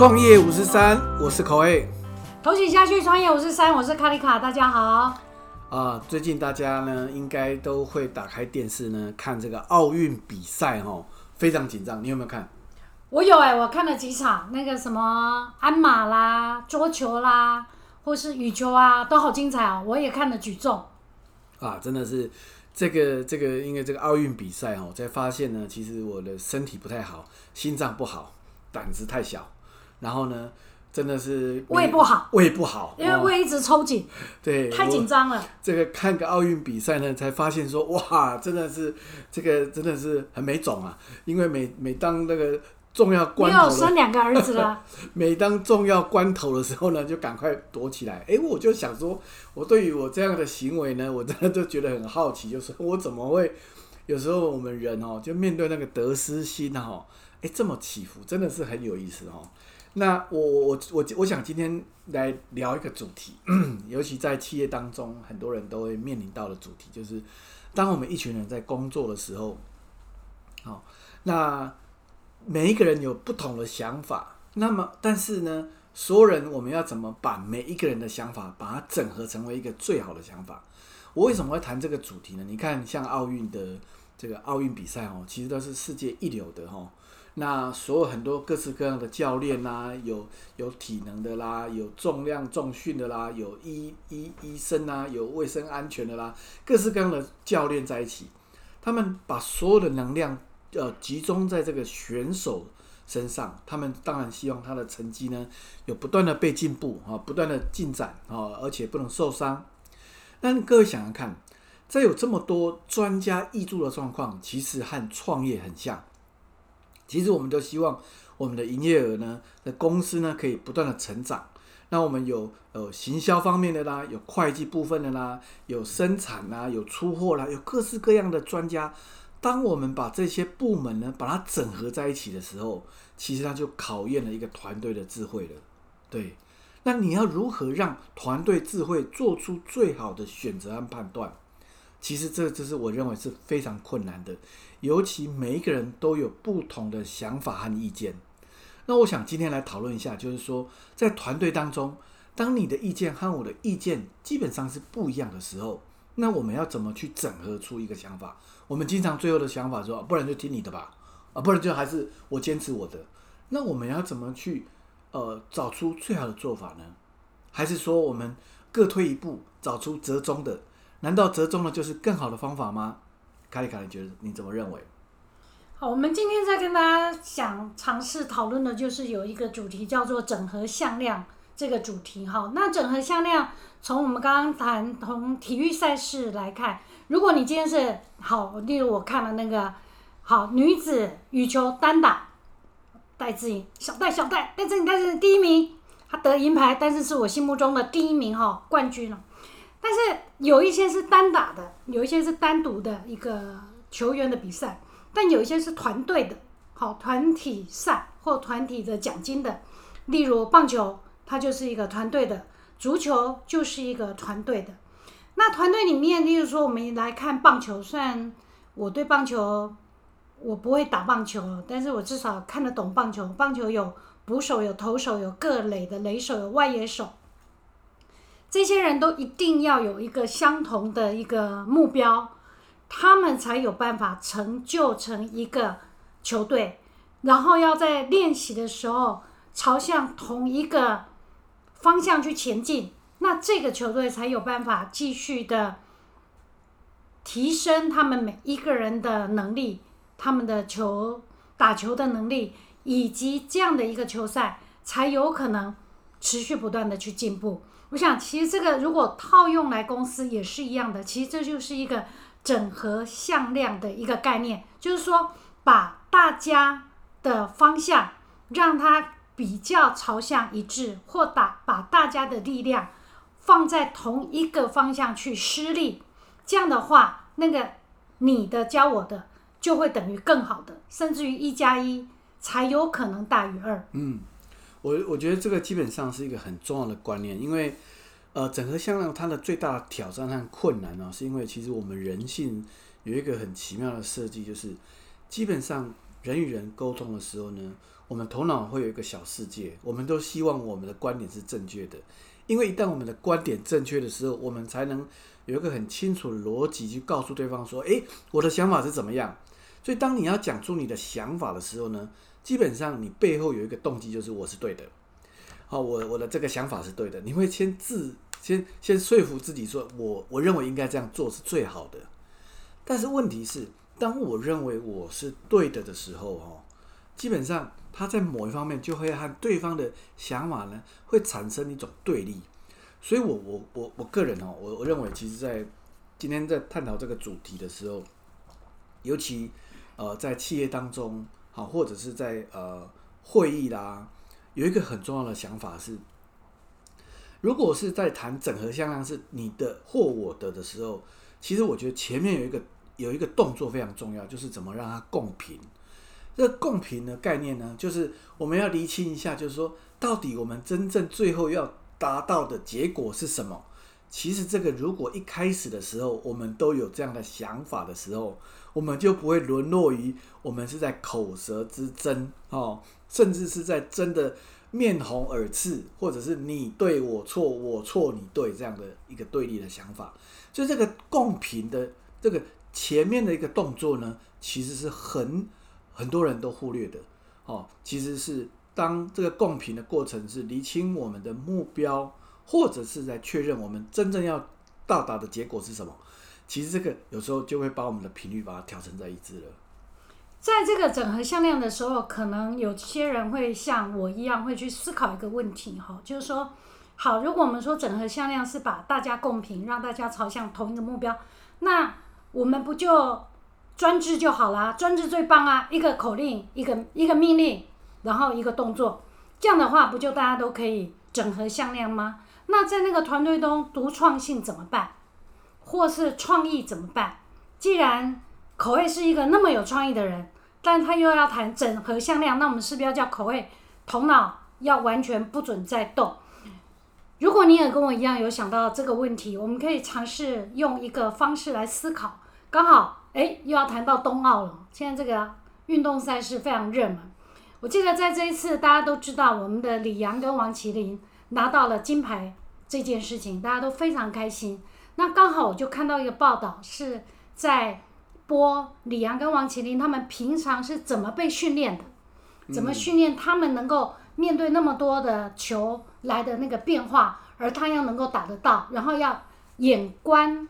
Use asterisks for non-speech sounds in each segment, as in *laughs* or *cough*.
创业五十三，我是口 A 投起下去，创业五十三，我是卡里卡，大家好。啊。最近大家呢，应该都会打开电视呢，看这个奥运比赛哦，非常紧张。你有没有看？我有哎、我看了几场，那个什么鞍马啦、桌球啦，或是羽球啊，都好精彩哦。我也看了举重，啊，真的是这个这个，因为这个奥运比赛哦，才发现呢，其实我的身体不太好，心脏不好，胆子太小，然后呢，真的是胃不好，胃不好，哦因为胃一直抽紧，对太我紧张了。这个看个奥运比赛呢，才发现说哇，真的是这个真的是很没种啊！因为每每当那个重要你关头生两个儿子了，*laughs* 每当重要关头的时候呢，就赶快躲起来。诶，我就想说，我对于我这样的行为呢，我真的就觉得很好奇，就是我怎么会有时候我们人哦，就面对那个得失心哈，诶，这么起伏，真的是很有意思哦。那我我我我想今天来聊一个主题，*clears throat* 尤其在企业当中，很多人都会面临到的主题，就是当我们一群人在工作的时候，好、那每一个人有不同的想法，那么但是呢，所有人我们要怎么把每一个人的想法把它整合成为一个最好的想法？我为什么会谈这个主题呢？你看，像奥运的这个奥运比赛哦，其实都是世界一流的哦。那所有很多各式各样的教练啦，有有体能的啦，有重量重训的啦，有医医医生啦，有卫生安全的啦，各式各样的教练在一起，他们把所有的能量呃集中在这个选手身上，他们当然希望他的成绩呢有不断的被进步啊，不断的进展啊，而且不能受伤。但各位想想看，在有这么多专家挹注的状况，其实和创业很像。其实我们都希望我们的营业额呢，的公司呢可以不断的成长。那我们有呃行销方面的啦，有会计部分的啦，有生产啦，有出货啦，有各式各样的专家。当我们把这些部门呢，把它整合在一起的时候，其实它就考验了一个团队的智慧了。对，那你要如何让团队智慧做出最好的选择和判断？其实这这是我认为是非常困难的，尤其每一个人都有不同的想法和意见。那我想今天来讨论一下，就是说在团队当中，当你的意见和我的意见基本上是不一样的时候，那我们要怎么去整合出一个想法？我们经常最后的想法说，不然就听你的吧，啊，不然就还是我坚持我的。那我们要怎么去呃找出最好的做法呢？还是说我们各退一步，找出折中的？难道折中的就是更好的方法吗？卡里卡，你觉得你怎么认为？好，我们今天在跟大家想尝试讨论的就是有一个主题叫做整合向量这个主题哈。那整合向量从我们刚刚谈从体育赛事来看，如果你今天是好，例如我看了那个好女子羽球单打，戴资颖小戴小戴戴资颖戴资颖第一名，她得银牌，但是是我心目中的第一名哈冠军了。但是有一些是单打的，有一些是单独的一个球员的比赛。但有一些是团队的，好团体赛或团体的奖金的，例如棒球，它就是一个团队的；足球就是一个团队的。那团队里面，例如说我们来看棒球，虽然我对棒球我不会打棒球，但是我至少看得懂棒球。棒球有捕手、有投手、有各垒的垒手、有外野手，这些人都一定要有一个相同的一个目标。他们才有办法成就成一个球队，然后要在练习的时候朝向同一个方向去前进，那这个球队才有办法继续的提升他们每一个人的能力，他们的球打球的能力，以及这样的一个球赛才有可能持续不断的去进步。我想，其实这个如果套用来公司也是一样的，其实这就是一个。整合向量的一个概念，就是说把大家的方向让它比较朝向一致，或打把大家的力量放在同一个方向去施力。这样的话，那个你的教我的就会等于更好的，甚至于一加一才有可能大于二。嗯，我我觉得这个基本上是一个很重要的观念，因为。呃，整合向量它的最大的挑战和困难呢，是因为其实我们人性有一个很奇妙的设计，就是基本上人与人沟通的时候呢，我们头脑会有一个小世界，我们都希望我们的观点是正确的，因为一旦我们的观点正确的时候，我们才能有一个很清楚的逻辑去告诉对方说：“诶，我的想法是怎么样。”所以，当你要讲出你的想法的时候呢，基本上你背后有一个动机，就是我是对的。好，我我的这个想法是对的。你会先自先先说服自己说，我我认为应该这样做是最好的。但是问题是，当我认为我是对的的时候，哦，基本上他在某一方面就会和对方的想法呢，会产生一种对立。所以，我我我我个人哦，我我认为，其实，在今天在探讨这个主题的时候，尤其呃，在企业当中，好，或者是在呃会议啦。有一个很重要的想法是，如果是在谈整合向量是你的或我的的时候，其实我觉得前面有一个有一个动作非常重要，就是怎么让它共频。这共频的概念呢，就是我们要厘清一下，就是说到底我们真正最后要达到的结果是什么。其实这个如果一开始的时候我们都有这样的想法的时候，我们就不会沦落于我们是在口舌之争哦。甚至是在真的面红耳赤，或者是你对我错，我错你对这样的一个对立的想法，就这个共频的这个前面的一个动作呢，其实是很很多人都忽略的哦。其实是当这个共频的过程是厘清我们的目标，或者是在确认我们真正要到达的结果是什么，其实这个有时候就会把我们的频率把它调成在一致了。在这个整合向量的时候，可能有些人会像我一样会去思考一个问题，哈，就是说，好，如果我们说整合向量是把大家共平，让大家朝向同一个目标，那我们不就专制就好啦？专制最棒啊！一个口令，一个一个命令，然后一个动作，这样的话，不就大家都可以整合向量吗？那在那个团队中，独创性怎么办？或是创意怎么办？既然口味是一个那么有创意的人，但他又要谈整合向量，那我们是不是要叫口味头脑要完全不准再动？如果你也跟我一样有想到这个问题，我们可以尝试用一个方式来思考。刚好，哎，又要谈到冬奥了，现在这个运动赛事非常热门。我记得在这一次，大家都知道我们的李阳跟王麒麟拿到了金牌这件事情，大家都非常开心。那刚好我就看到一个报道是在。播李阳跟王麒麟他们平常是怎么被训练的？怎么训练他们能够面对那么多的球来的那个变化，而他要能够打得到，然后要眼观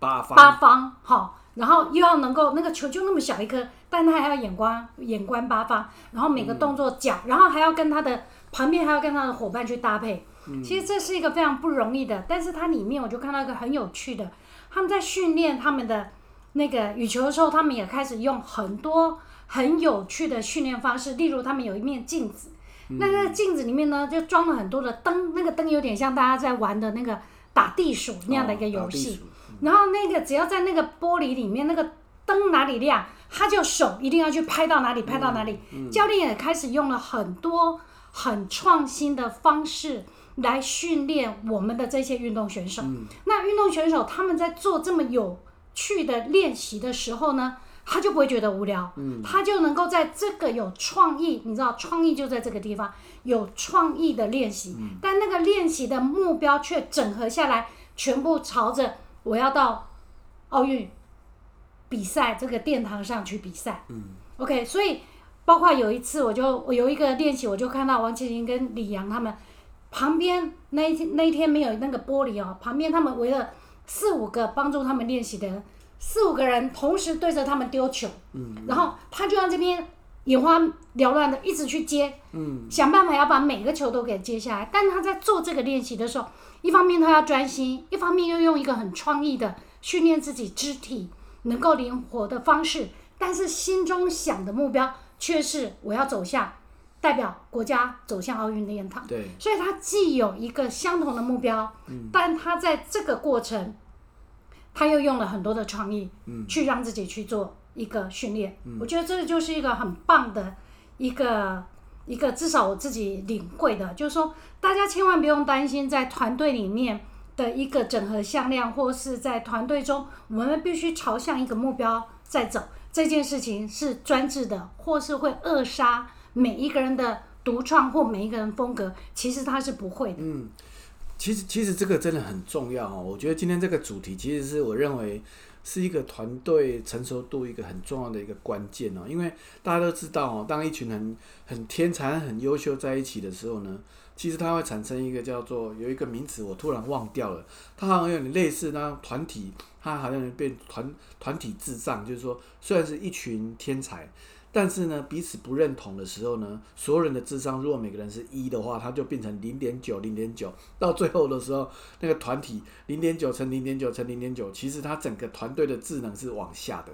八方，八方好，然后又要能够那个球就那么小一颗，但他还要眼观眼观八方，然后每个动作脚，然后还要跟他的旁边还要跟他的伙伴去搭配。其实这是一个非常不容易的，但是它里面我就看到一个很有趣的，他们在训练他们的。那个羽球的时候，他们也开始用很多很有趣的训练方式，例如他们有一面镜子，那个镜子里面呢就装了很多的灯，那个灯有点像大家在玩的那个打地鼠那样的一个游戏。然后那个只要在那个玻璃里面，那个灯哪里亮，他就手一定要去拍到哪里，拍到哪里。教练也开始用了很多很创新的方式来训练我们的这些运动选手。那运动选手他们在做这么有趣的练习的时候呢，他就不会觉得无聊，他就能够在这个有创意，你知道，创意就在这个地方，有创意的练习，但那个练习的目标却整合下来，全部朝着我要到奥运比赛这个殿堂上去比赛。嗯，OK，所以包括有一次，我就我有一个练习，我就看到王麒麟跟李阳他们旁边那一天那一天没有那个玻璃哦，旁边他们围了。四五个帮助他们练习的人，四五个人同时对着他们丢球，嗯，然后他就在这边眼花缭乱的一直去接，嗯，想办法要把每个球都给接下来。但他在做这个练习的时候，一方面他要专心，一方面又用一个很创意的训练自己肢体能够灵活的方式，但是心中想的目标却是我要走向。代表国家走向奥运的殿堂，对，所以他既有一个相同的目标，嗯，但他在这个过程，他又用了很多的创意，嗯，去让自己去做一个训练。我觉得这个就是一个很棒的一个一个，至少我自己领会的，就是说大家千万不用担心在团队里面的一个整合向量，或是在团队中，我们必须朝向一个目标在走。这件事情是专制的，或是会扼杀每一个人的独创或每一个人风格，其实他是不会的。嗯，其实其实这个真的很重要哦。我觉得今天这个主题其实是我认为是一个团队成熟度一个很重要的一个关键哦。因为大家都知道哦，当一群很很天才、很优秀在一起的时候呢，其实它会产生一个叫做有一个名词，我突然忘掉了，它好像有点类似那团体，它好像变团团体智障，就是说虽然是一群天才。但是呢，彼此不认同的时候呢，所有人的智商如果每个人是一的话，它就变成零点九、零点九，到最后的时候，那个团体零点九乘零点九乘零点九，其实它整个团队的智能是往下的。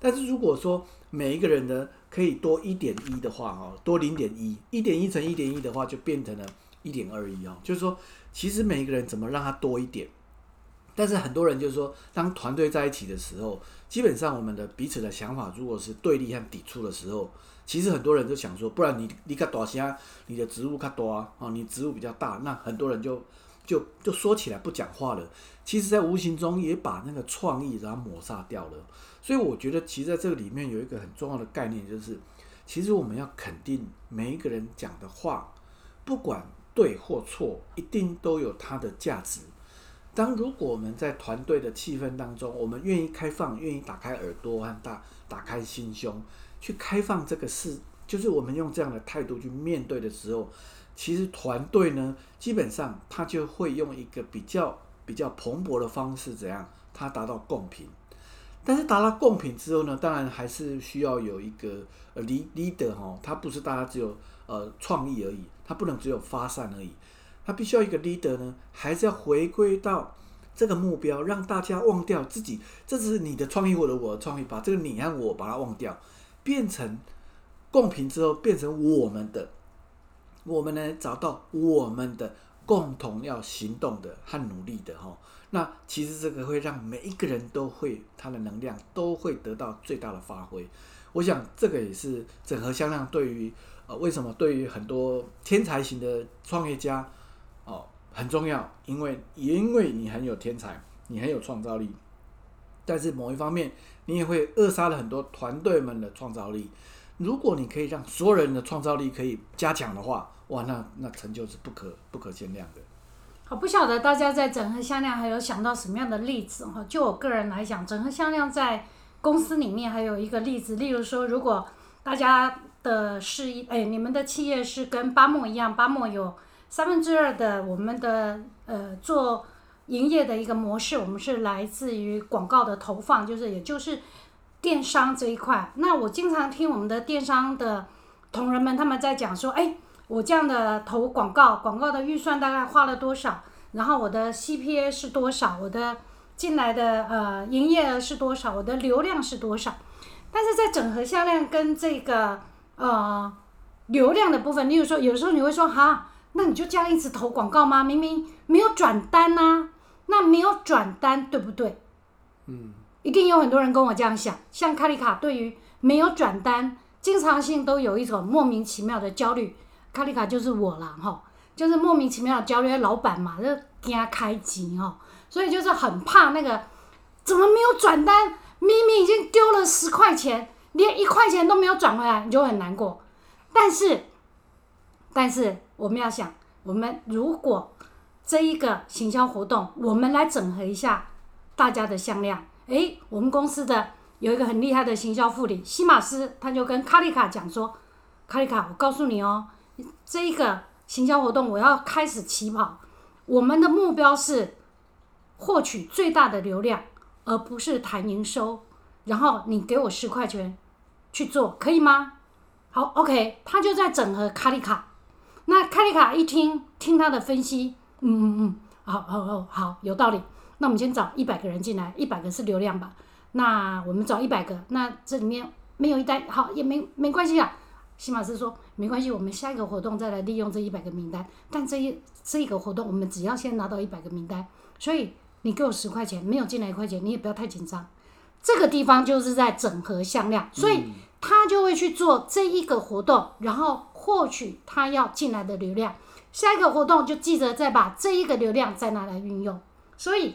但是如果说每一个人呢可以多一点一的话，哦，多零点一，一点一乘一点一的话，就变成了一点二一哦，就是说，其实每一个人怎么让它多一点？但是很多人就是说，当团队在一起的时候，基本上我们的彼此的想法如果是对立和抵触的时候，其实很多人就想说，不然你你较大些，你的职务看多啊，哦，你职务比较大，那很多人就就就说起来不讲话了。其实，在无形中也把那个创意然后抹杀掉了。所以，我觉得其实在这个里面有一个很重要的概念，就是其实我们要肯定每一个人讲的话，不管对或错，一定都有它的价值。当如果我们在团队的气氛当中，我们愿意开放，愿意打开耳朵和大打开心胸，去开放这个事，就是我们用这样的态度去面对的时候，其实团队呢，基本上他就会用一个比较比较蓬勃的方式，怎样，他达到共频。但是达到共频之后呢，当然还是需要有一个呃 leader 哈，他不是大家只有呃创意而已，他不能只有发散而已。他必须要一个 leader 呢，还是要回归到这个目标，让大家忘掉自己，这是你的创意或者我的创意，把这个你和我把它忘掉，变成共频之后，变成我们的，我们呢找到我们的共同要行动的和努力的哈。那其实这个会让每一个人都会他的能量都会得到最大的发挥。我想这个也是整合向量对于呃为什么对于很多天才型的创业家。很重要，因为因为你很有天才，你很有创造力，但是某一方面，你也会扼杀了很多团队们的创造力。如果你可以让所有人的创造力可以加强的话，哇，那那成就是不可不可限量的。好，不晓得大家在整合向量还有想到什么样的例子哈？就我个人来讲，整合向量在公司里面还有一个例子，例如说，如果大家的事业，哎，你们的企业是跟巴莫一样，巴莫有。三分之二的我们的呃做营业的一个模式，我们是来自于广告的投放，就是也就是电商这一块。那我经常听我们的电商的同仁们他们在讲说，哎，我这样的投广告，广告的预算大概花了多少？然后我的 CPA 是多少？我的进来的呃营业额是多少？我的流量是多少？但是在整合销量跟这个呃流量的部分，例如说，有时候你会说哈。那你就这样一直投广告吗？明明没有转单呐，那没有转单，对不对？嗯，一定有很多人跟我这样想。像卡里卡对于没有转单，经常性都有一种莫名其妙的焦虑。卡里卡就是我啦，哈，就是莫名其妙的焦虑。老板嘛，就惊开机哈，所以就是很怕那个怎么没有转单？明明已经丢了十块钱，连一块钱都没有转回来，你就很难过。但是，但是。我们要想，我们如果这一个行销活动，我们来整合一下大家的向量。诶，我们公司的有一个很厉害的行销副理西马斯，他就跟卡丽卡讲说：“卡丽卡，我告诉你哦，这一个行销活动我要开始起跑，我们的目标是获取最大的流量，而不是谈营收。然后你给我十块钱去做，可以吗？好，OK，他就在整合卡丽卡。”那卡丽卡一听听他的分析，嗯嗯嗯，好好好好有道理。那我们先找一百个人进来，一百个是流量吧？那我们找一百个，那这里面没有一单，好也没没关系啊。西马斯说没关系，我们下一个活动再来利用这一百个名单。但这一这一个活动，我们只要先拿到一百个名单，所以你给我十块钱，没有进来一块钱，你也不要太紧张。这个地方就是在整合向量，所以他就会去做这一个活动，然后。获取他要进来的流量，下一个活动就记得再把这一个流量再拿来运用。所以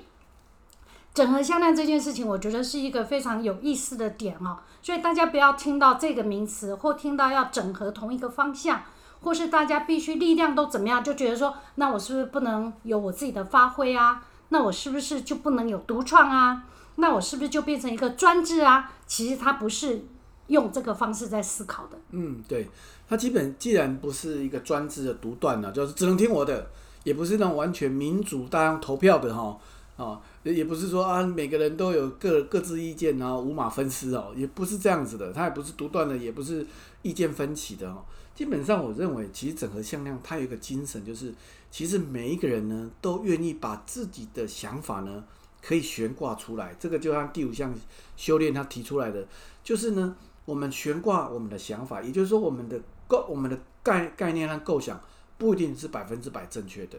整合销量这件事情，我觉得是一个非常有意思的点哦。所以大家不要听到这个名词，或听到要整合同一个方向，或是大家必须力量都怎么样，就觉得说，那我是不是不能有我自己的发挥啊？那我是不是就不能有独创啊？那我是不是就变成一个专制啊？其实它不是用这个方式在思考的。嗯，对，它基本既然不是一个专制的独断呢，就是只能听我的，也不是那种完全民主大家投票的哈。哦，也不是说啊，每个人都有各各自意见，然后五马分尸哦，也不是这样子的。他也不是独断的，也不是意见分歧的哦。基本上，我认为其实整合向量它有一个精神，就是其实每一个人呢都愿意把自己的想法呢可以悬挂出来。这个就像第五项修炼他提出来的，就是呢我们悬挂我们的想法，也就是说我们的构我们的概概念和构想不一定是百分之百正确的。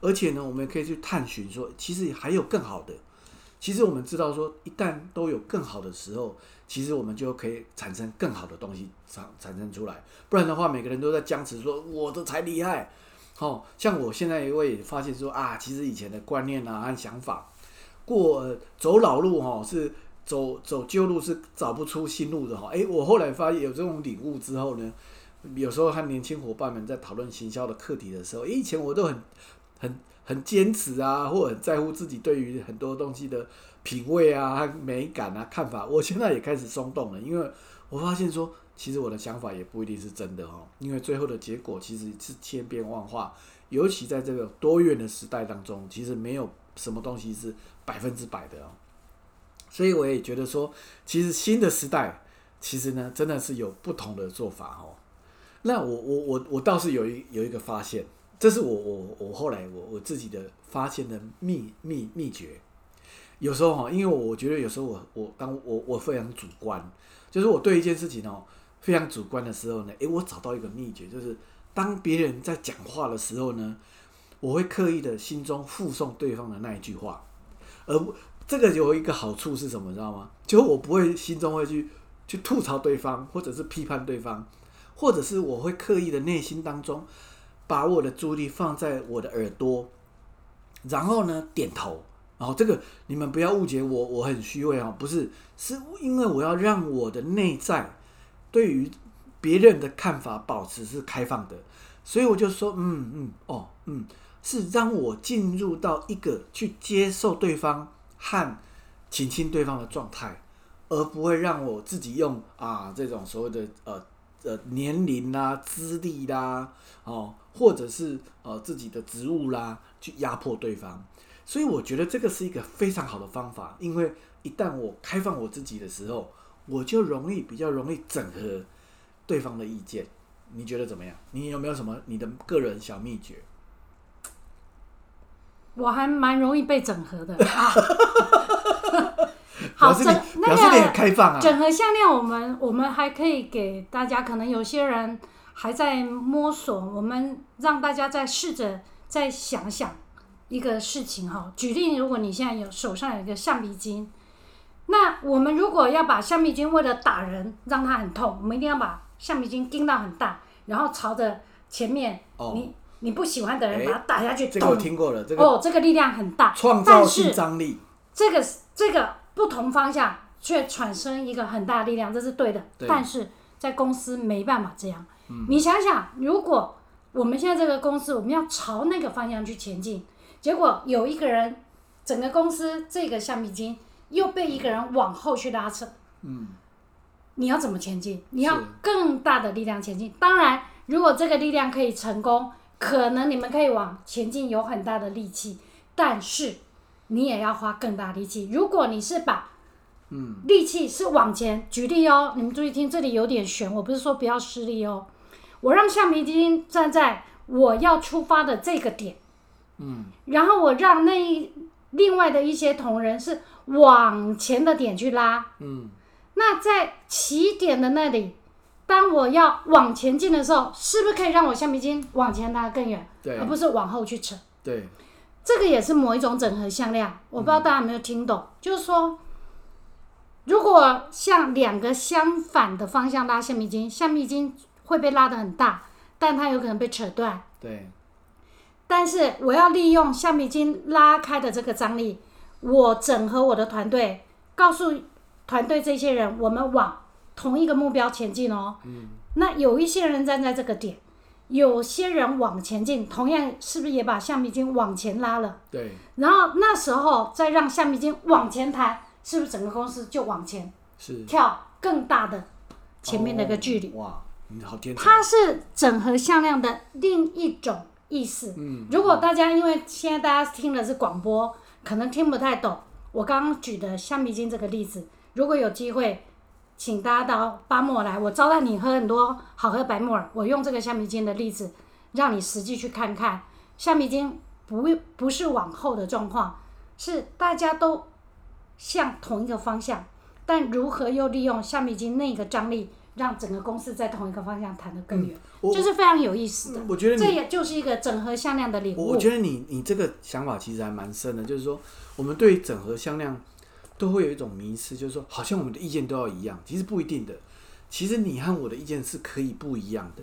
而且呢，我们也可以去探寻说，其实还有更好的。其实我们知道说，一旦都有更好的时候，其实我们就可以产生更好的东西产产生出来。不然的话，每个人都在僵持说我的才厉害。哦，像我现在也会发现说啊，其实以前的观念啊和想法，过走老路哈是走走旧路是找不出新路的哈。诶，我后来发现有这种领悟之后呢，有时候和年轻伙伴们在讨论行销的课题的时候，以前我都很。很很坚持啊，或很在乎自己对于很多东西的品味啊、美感啊、看法。我现在也开始松动了，因为我发现说，其实我的想法也不一定是真的哦。因为最后的结果其实是千变万化，尤其在这个多元的时代当中，其实没有什么东西是百分之百的哦。所以我也觉得说，其实新的时代，其实呢，真的是有不同的做法哦。那我我我我倒是有一有一个发现。这是我我我后来我我自己的发现的秘秘秘诀。有时候哈，因为我觉得有时候我我当我我非常主观，就是我对一件事情哦非常主观的时候呢，诶，我找到一个秘诀，就是当别人在讲话的时候呢，我会刻意的心中附送对方的那一句话，而这个有一个好处是什么，知道吗？就我不会心中会去去吐槽对方，或者是批判对方，或者是我会刻意的内心当中。把我的注意力放在我的耳朵，然后呢点头，然后这个你们不要误解我，我很虚伪啊，不是，是因为我要让我的内在对于别人的看法保持是开放的，所以我就说，嗯嗯哦嗯，是让我进入到一个去接受对方和倾听对方的状态，而不会让我自己用啊这种所谓的呃。呃，年龄啦、资历啦，哦，或者是呃自己的职务啦，去压迫对方，所以我觉得这个是一个非常好的方法，因为一旦我开放我自己的时候，我就容易比较容易整合对方的意见。你觉得怎么样？你有没有什么你的个人小秘诀？我还蛮容易被整合的。*laughs* *laughs* 好，整那个整合项链，我们我们还可以给大家，可能有些人还在摸索，我们让大家再试着再想想一个事情哈。举例，如果你现在有手上有一个橡皮筋，那我们如果要把橡皮筋为了打人让它很痛，我们一定要把橡皮筋钉到很大，然后朝着前面你你不喜欢的人把它打下去。这个我听过了，这个哦，这个力量很大，创造性张力。这个这个。不同方向却产生一个很大的力量，这是对的。但是在公司没办法这样。你想想，如果我们现在这个公司，我们要朝那个方向去前进，结果有一个人，整个公司这个橡皮筋又被一个人往后去拉扯。嗯，你要怎么前进？你要更大的力量前进。当然，如果这个力量可以成功，可能你们可以往前进有很大的力气，但是。你也要花更大力气。如果你是把，嗯，力气是往前。举例哦，你们注意听，这里有点悬。我不是说不要施力哦，我让橡皮筋站在我要出发的这个点，嗯，然后我让那另外的一些同仁是往前的点去拉，嗯，那在起点的那里，当我要往前进的时候，是不是可以让我橡皮筋往前拉更远，对，而不是往后去扯，对。这个也是某一种整合向量，我不知道大家有没有听懂。就是说，如果像两个相反的方向拉橡皮筋，橡皮筋会被拉得很大，但它有可能被扯断。对。但是我要利用橡皮筋拉开的这个张力，我整合我的团队，告诉团队这些人，我们往同一个目标前进哦。嗯。那有一些人站在这个点，有些人往前进，同样是不是也把橡皮筋往前拉了？对。然后那时候再让橡皮筋往前弹，是不是整个公司就往前是跳更大的前面的一个距离？哇，你好天才！它是整合向量的另一种意思。嗯。如果大家因为现在大家听的是广播，可能听不太懂我刚刚举的橡皮筋这个例子。如果有机会，请大家到巴莫来，我招待你喝很多好喝白木耳。我用这个橡皮筋的例子，让你实际去看看橡皮筋不不是往后的状况，是大家都向同一个方向，但如何又利用橡皮筋那个张力，让整个公司在同一个方向弹得更远，我就是非常有意思的。我觉得这也就是一个整合向量的领悟。我我觉得你你这个想法其实还蛮深的，就是说我们对整合向量都会有一种迷失，就是说好像我们的意见都要一样，其实不一定的。其实你和我的意见是可以不一样的，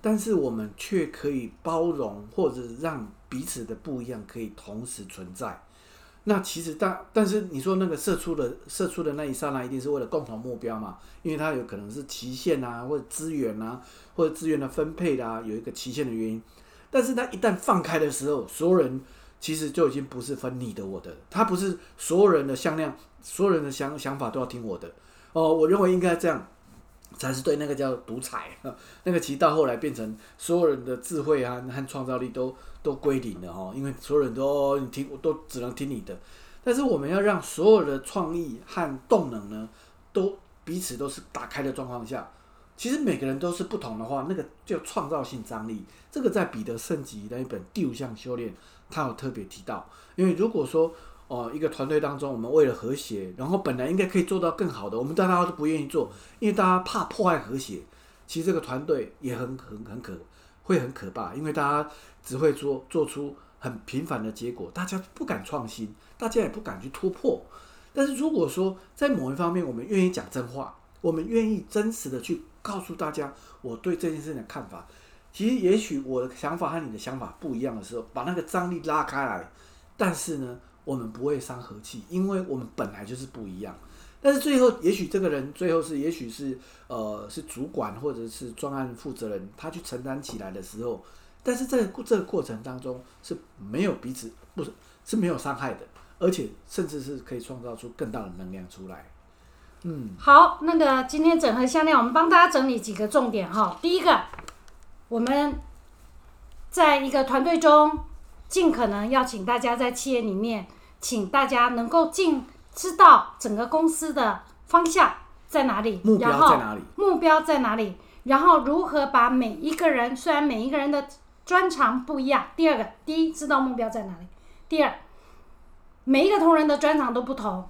但是我们却可以包容或者让彼此的不一样可以同时存在。那其实但但是你说那个射出的射出的那一刹那，一定是为了共同目标嘛？因为它有可能是期限啊，或者资源啊，或者资源的分配啊，有一个期限的原因。但是它一旦放开的时候，所有人其实就已经不是分你的我的，它不是所有人的向量，所有人的想想法都要听我的。哦，我认为应该这样才是对，那个叫独裁。那个其实到后来变成所有人的智慧啊和创造力都都归零了哦，因为所有人都你听都只能听你的。但是我们要让所有的创意和动能呢，都彼此都是打开的状况下，其实每个人都是不同的话，那个叫创造性张力。这个在彼得圣吉那一本《第五项修炼》，他有特别提到。因为如果说哦，一个团队当中，我们为了和谐，然后本来应该可以做到更好的，我们大家都不愿意做，因为大家怕破坏和谐。其实这个团队也很很很可会很可怕，因为大家只会做做出很平凡的结果，大家不敢创新，大家也不敢去突破。但是如果说在某一方面，我们愿意讲真话，我们愿意真实的去告诉大家我对这件事情的看法，其实也许我的想法和你的想法不一样的时候，把那个张力拉开来，但是呢，我们不会伤和气，因为我们本来就是不一样。但是最后，也许这个人最后是，也许是呃是主管或者是专案负责人，他去承担起来的时候，但是在这个过程当中是没有彼此不是是没有伤害的，而且甚至是可以创造出更大的能量出来。嗯，好，那个今天整合项链，我们帮大家整理几个重点哈。第一个，我们在一个团队中，尽可能要请大家在企业里面，请大家能够尽知道整个公司的方向在哪里，目标然后在哪里？目标在哪里，然后如何把每一个人，虽然每一个人的专长不一样，第二个，第一知道目标在哪里，第二，每一个同仁的专长都不同，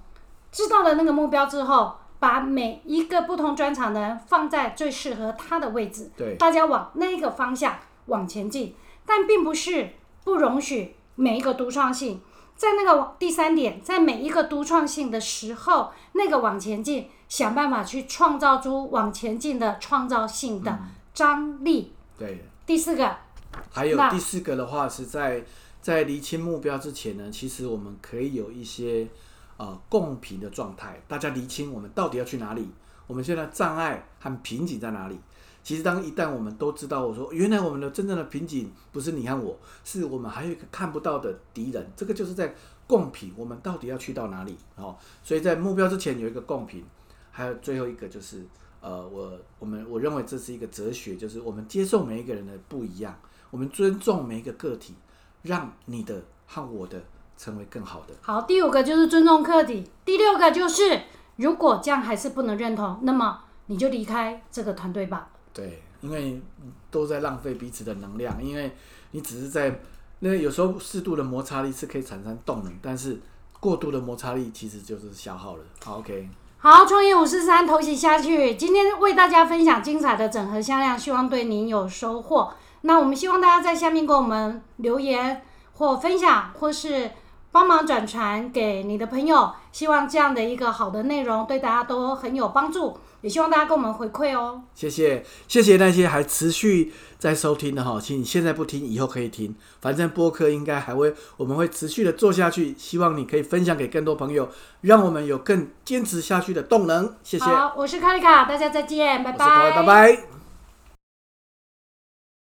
知道了那个目标之后，把每一个不同专长的人放在最适合他的位置，对，大家往那个方向往前进，但并不是不容许每一个独创性。在那个第三点，在每一个独创性的时候，那个往前进，想办法去创造出往前进的创造性的张力。对。第四个，还有第四个的话是在在厘清目标之前呢，其实我们可以有一些呃共频的状态，大家厘清我们到底要去哪里，我们现在障碍和瓶颈在哪里。其实当一旦我们都知道，我说原来我们的真正的瓶颈不是你和我，是我们还有一个看不到的敌人，这个就是在共频，我们到底要去到哪里？哦，所以在目标之前有一个共频，还有最后一个就是呃，我我们我认为这是一个哲学，就是我们接受每一个人的不一样，我们尊重每一个个体，让你的和我的成为更好的。好，第五个就是尊重客体，第六个就是如果这样还是不能认同，那么你就离开这个团队吧。对，因为都在浪费彼此的能量，因为你只是在那有时候适度的摩擦力是可以产生动能，但是过度的摩擦力其实就是消耗了。好，OK，好，创业五四三投袭下去，今天为大家分享精彩的整合向量，希望对您有收获。那我们希望大家在下面给我们留言或分享，或是帮忙转传给你的朋友。希望这样的一个好的内容对大家都很有帮助，也希望大家跟我们回馈哦。谢谢，谢谢那些还持续在收听的哈，请你现在不听，以后可以听，反正播客应该还会，我们会持续的做下去。希望你可以分享给更多朋友，让我们有更坚持下去的动能。谢谢，好，我是卡丽卡，大家再见，拜我是各位拜拜。